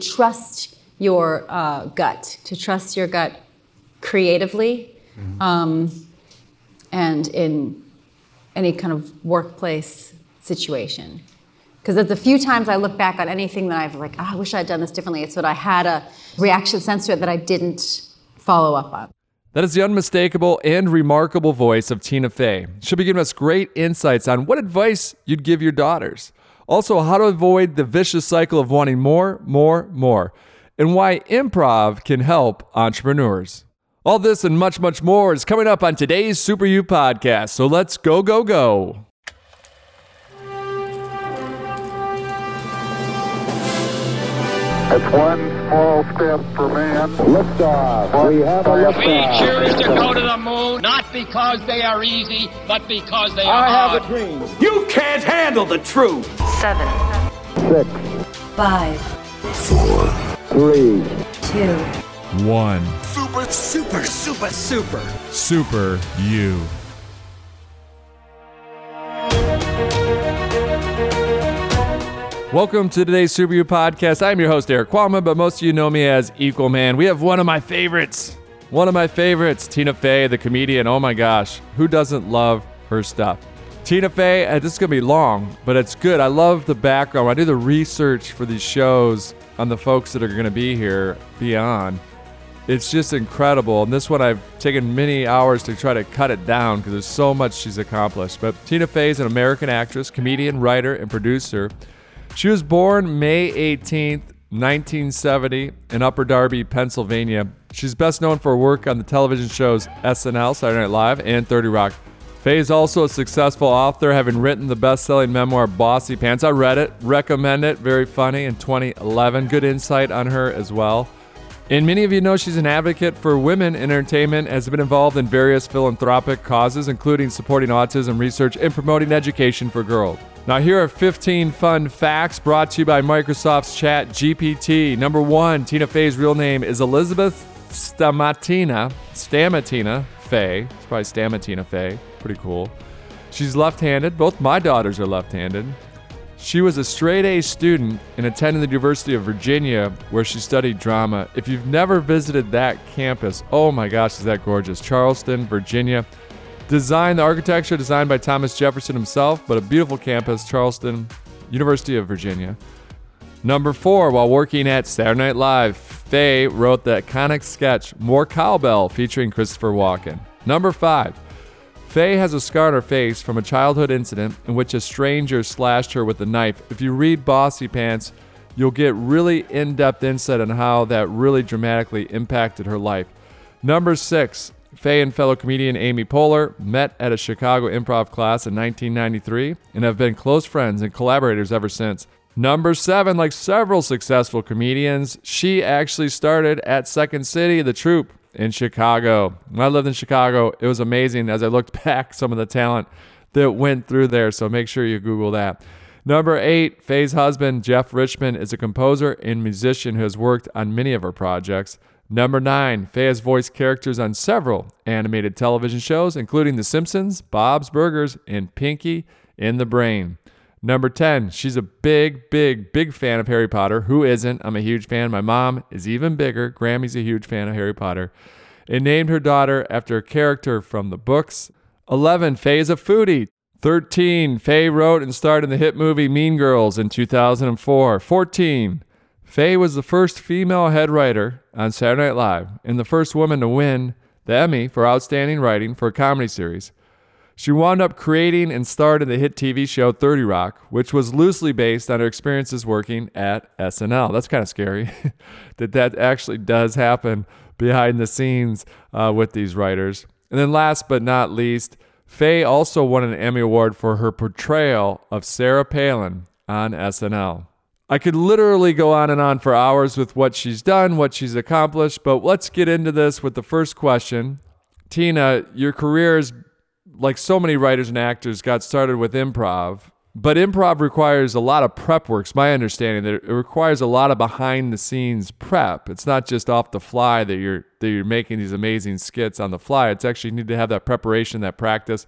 trust your uh, gut, to trust your gut creatively, um, and in any kind of workplace situation. Because of the few times I look back on anything that I've like, oh, I wish I'd done this differently, it's what I had a reaction sense to it that I didn't follow up on. That is the unmistakable and remarkable voice of Tina Fey. She'll be giving us great insights on what advice you'd give your daughters. Also, how to avoid the vicious cycle of wanting more, more, more, and why improv can help entrepreneurs. All this and much, much more is coming up on today's Super You podcast. So let's go, go, go. It's one small step for man. Liftoff. We have a giant We choose to go to the moon not because they are easy, but because they are I hard. have a dream. You can't handle the truth. seven, Six, five, three, two, One. Super, super, super, super. Super You. Welcome to today's Super You podcast. I'm your host, Erik Qualman, but most of you know me as Equalman. We have one of my favorites. One of my favorites, Tina Fey, the comedian. Oh my gosh, who doesn't love her stuff? Tina Fey, uh, this is going to be long, but it's good. I love the background. I do the research for these shows on the folks that are going to be here beyond. It's just incredible. And this one, I've taken many hours to try to cut it down because there's so much she's accomplished. But Tina Fey is an American actress, comedian, writer, and producer. She was born May 18th, 1970, in Upper Darby, Pennsylvania. She's best known for work on the television shows SNL, Saturday Night Live, and 30 Rock. Fey is also a successful author, having written the best selling memoir Bossypants. I read it, recommend it, very funny in 2011. Good insight on her as well. And many of you know she's an advocate for women in entertainment, has been involved in various philanthropic causes, including supporting autism research and promoting education for girls. Now, here are 15 fun facts brought to you by Microsoft's ChatGPT. Number one, Tina Fey's real name is Elizabeth Stamatina. Stamatina Fey. It's probably Stamatina Fey. Pretty cool. She's left handed. Both my daughters are left handed. She was a straight A student and attended the University of Virginia where she studied drama. If you've never visited that campus, oh my gosh, is that gorgeous. Charleston, Virginia. Designed, the architecture designed by Thomas Jefferson himself, but a beautiful campus, Charleston, University of Virginia. Number four, while working at Saturday Night Live, Fey wrote the iconic sketch More Cowbell featuring Christopher Walken. Number five, Fey has a scar on her face from a childhood incident in which a stranger slashed her with a knife. If you read Bossypants, you'll get really in depth insight on how that really dramatically impacted her life. Number six, Fey and fellow comedian Amy Poehler met at a Chicago improv class in 1993 and have been close friends and collaborators ever since. Number seven, like several successful comedians, she actually started at Second City, the troupe in Chicago. When I lived in Chicago, it was amazing as I looked back some of the talent that went through there. So make sure you Google that. Number eight, Fey's husband, Jeff Richmond, is a composer and musician who has worked on many of her projects. Number nine, Fey has voiced characters on several animated television shows, including The Simpsons, Bob's Burgers, and Pinky in the Brain. Number 10, she's a big, big, big fan of Harry Potter. Who isn't? I'm a huge fan. My mom is even bigger. Grammy's a huge fan of Harry Potter. And named her daughter after a character from the books. 11, Fey is a foodie. 13, Fey wrote and starred in the hit movie Mean Girls in 2004. 14, Fey was the first female head writer on Saturday Night Live and the first woman to win the Emmy for Outstanding Writing for a Comedy Series. She wound up creating and starred in the hit TV show 30 Rock, which was loosely based on her experiences working at SNL. That's kind of scary that that actually does happen behind the scenes uh, with these writers. And then last but not least, Fey also won an Emmy Award for her portrayal of Sarah Palin on SNL. I could literally go on and on for hours with what she's done, what she's accomplished, but let's get into this with the first question. Tina, your career is like so many writers and actors got started with improv, but improv requires a lot of prep work. It's my understanding that it requires a lot of behind the scenes prep. It's not just off the fly that you're that you're making these amazing skits on the fly. It's actually you need to have that preparation, that practice,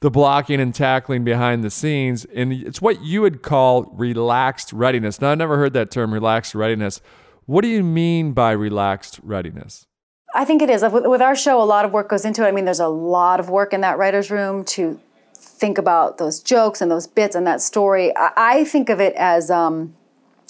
the blocking and tackling behind the scenes, and it's what you would call relaxed readiness. Now, I've never heard that term, relaxed readiness. What do you mean by relaxed readiness? I think it is. With, our show, a lot of work goes into it. I mean, there's a lot of work in that writer's room to think about those jokes and those bits and that story. I, think of it as um,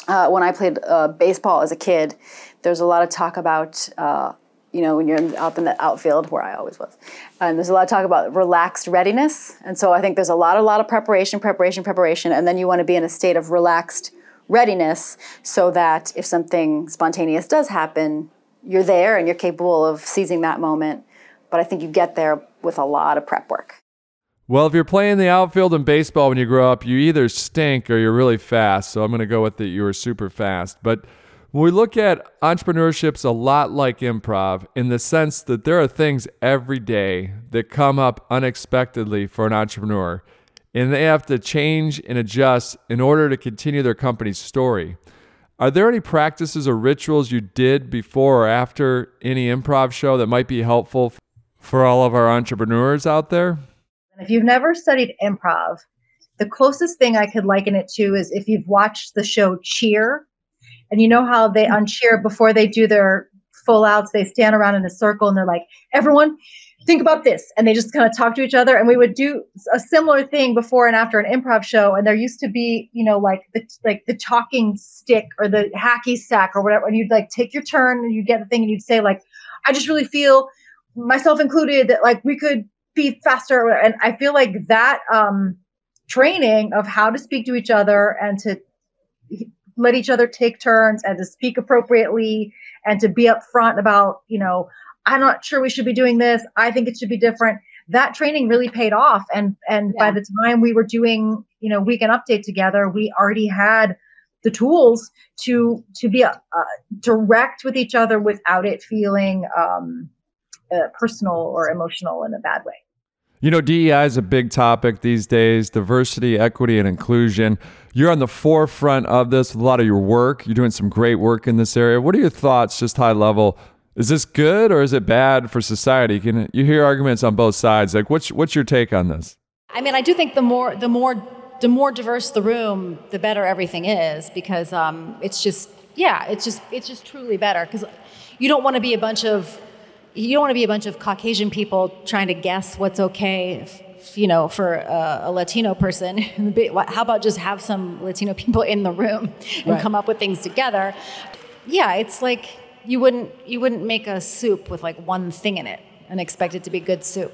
uh, when I played uh, baseball as a kid, there's a lot of talk about. Uh, you know, when you're out in the outfield, where I always was, and there's a lot of talk about relaxed readiness, and so I think there's a lot, a lot of preparation, preparation, preparation, and then you want to be in a state of relaxed readiness, so that if something spontaneous does happen, you're there and you're capable of seizing that moment. But I think you get there with a lot of prep work. Well, if you're playing the outfield in baseball when you grow up, you either stink or you're really fast. So I'm going to go with that you were super fast. But when we look at entrepreneurship's a lot like improv in the sense that there are things every day that come up unexpectedly for an entrepreneur, and they have to change and adjust in order to continue their company's story. Are there any practices or rituals you did before or after any improv show that might be helpful for all of our entrepreneurs out there? If you've never studied improv, the closest thing I could liken it to is if you've watched the show Cheer and you know how they mm-hmm. on cheer before they do their full outs, they stand around in a circle and they're like, everyone, think about this. And they just kind of talk to each other. And we would do a similar thing before and after an improv show. And there used to be, you know, like the like the talking stick or the hacky sack or whatever. And you'd like take your turn and you'd get the thing and you'd say, like, I just really feel myself included that like we could be faster. And I feel like that um training of how to speak to each other and to let each other take turns and to speak appropriately and to be upfront about, you know, I'm not sure we should be doing this. I think it should be different. That training really paid off. And and yeah. by the time we were doing, you know, weekend update together, we already had the tools to to be uh, direct with each other without it feeling um, uh, personal or emotional in a bad way. You know, DEI is a big topic these days diversity, equity, and inclusion. You're on the forefront of this with a lot of your work. You're doing some great work in this area. What are your thoughts, just high level? Is this good or is it bad for society? Can you hear arguments on both sides? Like, what's what's your take on this? I mean, I do think the more the more the more diverse the room, the better everything is because um, it's just yeah, it's just it's just truly better because you don't want to be a bunch of you don't want to be a bunch of Caucasian people trying to guess what's okay, if, you know, for a, a, Latino person. How about just have some Latino people in the room and right. come up with things together? Yeah, it's like you wouldn't you wouldn't make a soup with like one thing in it and expect it to be good soup.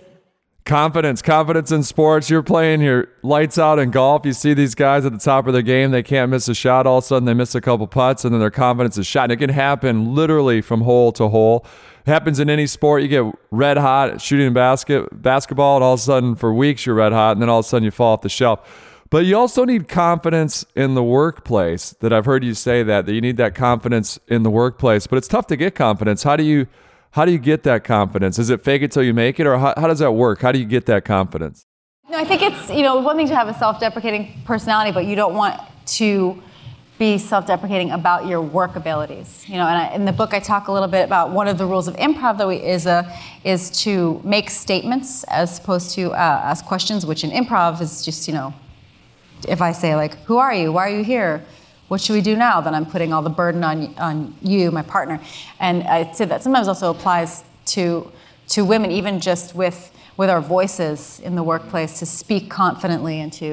Confidence, confidence in sports. You're playing your lights out in golf. You see these guys at the top of their game. They can't miss a shot. All of a sudden, they miss a couple putts, and then their confidence is shot. And it can happen literally from hole to hole It happens in any sport. You get red hot shooting basket basketball, and all of a sudden for weeks you're red hot, and then all of a sudden you fall off the shelf. But you also need confidence in the workplace. That I've heard you say that that you need that confidence in the workplace. But it's tough to get confidence. How do you how do you get that confidence? Is it fake it till you make it, or how, how does that work? How do you get that confidence? No, I think it's you know one thing to have a self-deprecating personality, but you don't want to be self-deprecating about your work abilities. You know, and I, in the book I talk a little bit about one of the rules of improv though is a is to make statements as opposed to uh, ask questions, which in improv is just you know, if I say like, "Who are you? Why are you here?" What should we do now? Then I'm putting all the burden on on you, my partner, and I say that sometimes also applies to to women, even just with with our voices in the workplace, to speak confidently and to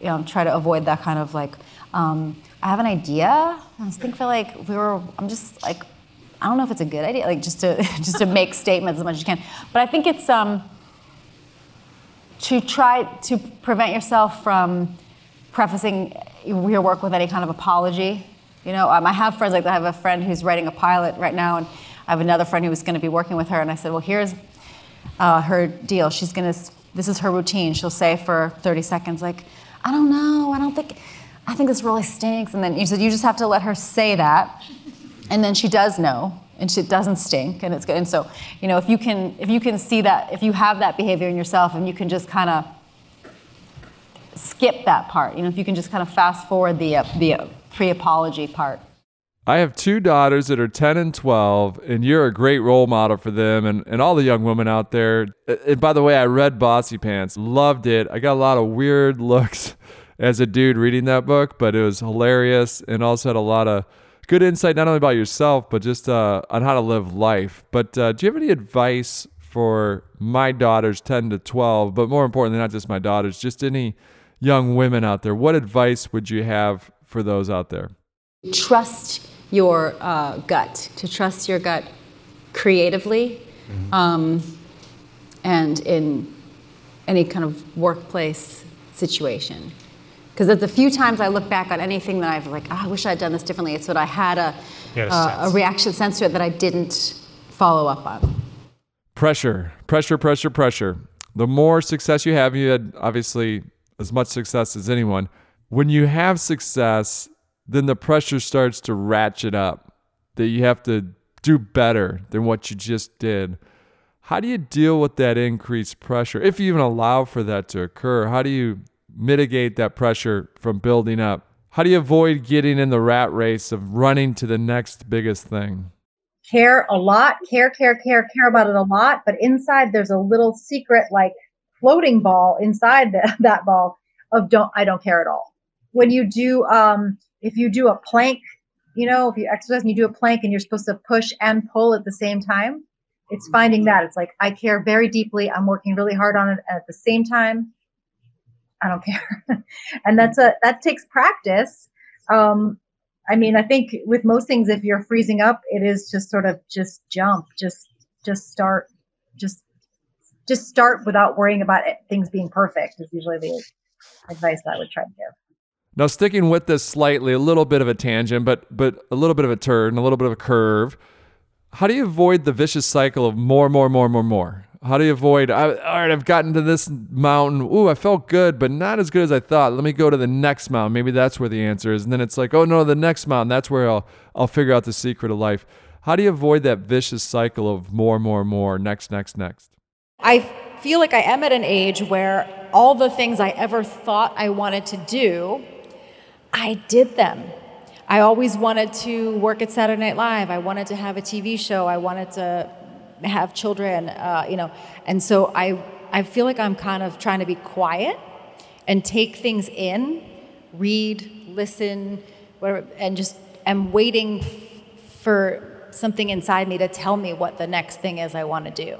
you know, try to avoid that kind of like. Um, I have an idea. I just think feel like we were. I'm just like, I don't know if it's a good idea, like just to just to make statements as much as you can. But I think it's um, to try to prevent yourself from prefacing your work with any kind of apology. You know, um, I have friends like. I have a friend who's writing a pilot right now, and I have another friend who was going to be working with her. And I said, well, here's uh, her deal. She's going to. This is her routine. She'll say for 30 seconds, like, I don't know. I don't think I think this really stinks. And then you said, you just have to let her say that. And then she does know and she doesn't stink and it's good. And so, you know, if you can, if you can see that, if you have that behavior in yourself and you can just kind of skip that part, you know, if you can just kind of fast forward the, uh, the uh, pre-apology part. I have two daughters that are 10 and 12, and you're a great role model for them and, and all the young women out there. And by the way, I read Bossypants, loved it. I got a lot of weird looks as a dude reading that book, but it was hilarious and also had a lot of good insight not only about yourself, but just uh, on how to live life. But uh, do you have any advice for my daughters, 10 to 12, but more importantly, not just my daughters, just any young women out there? What advice would you have for those out there? Trust your uh, gut, to trust your gut creatively um, and in any kind of workplace situation. Because the few times I look back on anything that I've like, oh, I wish I'd done this differently, it's that I had a, You a uh, a reaction sense to it that I didn't follow up on. Pressure, pressure, pressure, pressure. The more success you have, you had obviously as much success as anyone. When you have success, then the pressure starts to ratchet up that you have to do better than what you just did. How do you deal with that increased pressure? If you even allow for that to occur, how do you mitigate that pressure from building up? How do you avoid getting in the rat race of running to the next biggest thing? care a lot, care, care, care, care about it a lot. But inside, there's a little secret, like floating ball inside the, that ball of don't, I don't care at all. When you do, um, if you do a plank, you know, if you exercise and you do a plank and you're supposed to push and pull at the same time, it's finding that. It's like, I care very deeply. I'm working really hard on it. And at the same time, I don't care. and that's a, that takes practice. Um, I mean, I think with most things, if you're freezing up, it is just sort of just jump, just just start, just just start without worrying about it, things being perfect. Is usually the advice that I would try to give. Now, sticking with this slightly, a little bit of a tangent, but but a little bit of a turn, a little bit of a curve. How do you avoid the vicious cycle of more, more, more, more, more? How do you avoid? I, all right, I've gotten to this mountain. Ooh, I felt good, but not as good as I thought. Let me go to the next mountain. Maybe that's where the answer is. And then it's like, oh no, the next mountain. That's where I'll I'll figure out the secret of life. How do you avoid that vicious cycle of more, more, more, next, next, next? I feel like I am at an age where all the things I ever thought I wanted to do, I did them. I always wanted to work at Saturday Night Live. I wanted to have a TV show. I wanted to have children, uh, you know. And so I, I feel like I'm kind of trying to be quiet and take things in, read, listen, whatever, and just am waiting f- for something inside me to tell me what the next thing is I want to do.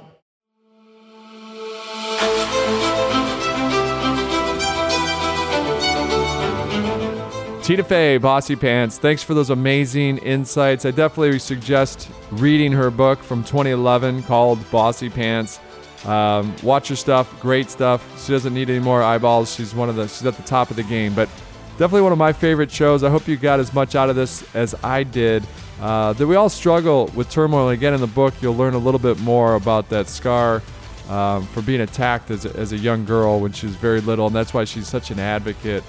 Tina Fey, Bossypants, thanks for those amazing insights. I definitely suggest reading her book from 2011 called Bossypants. Um, watch her stuff, great stuff. She doesn't need any more eyeballs. She's one of the she's at the top of the game. But definitely one of my favorite shows. I hope you got as much out of this as I did. Uh, that we all struggle with turmoil. Again, in the book, you'll learn a little bit more about that scar um, for being attacked as a, as a young girl when she was very little, and that's why she's such an advocate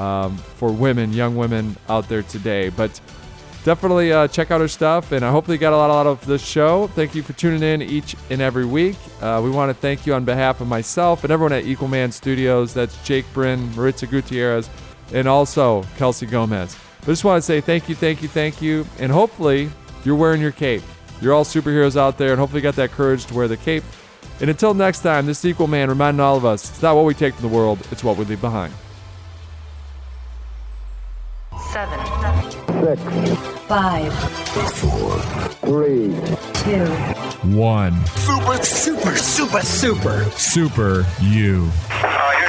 um, for women, young women out there today. But definitely uh, check out her stuff, and I hopefully you got a lot out of this show. Thank you for tuning in each and every week. Uh, we want to thank you on behalf of myself and everyone at Equalman Studios. That's Jake Bryn, Maritza Gutierrez, and also Kelsey Gomez. But I just want to say thank you, thank you, thank you, and hopefully you're wearing your cape. You're all superheroes out there, and hopefully you got that courage to wear the cape. And until next time, this is Equalman reminding all of us it's not what we take from the world, it's what we leave behind. Seven, Six, five, three, two, One. Super, super, super, super. Super you. Oh, All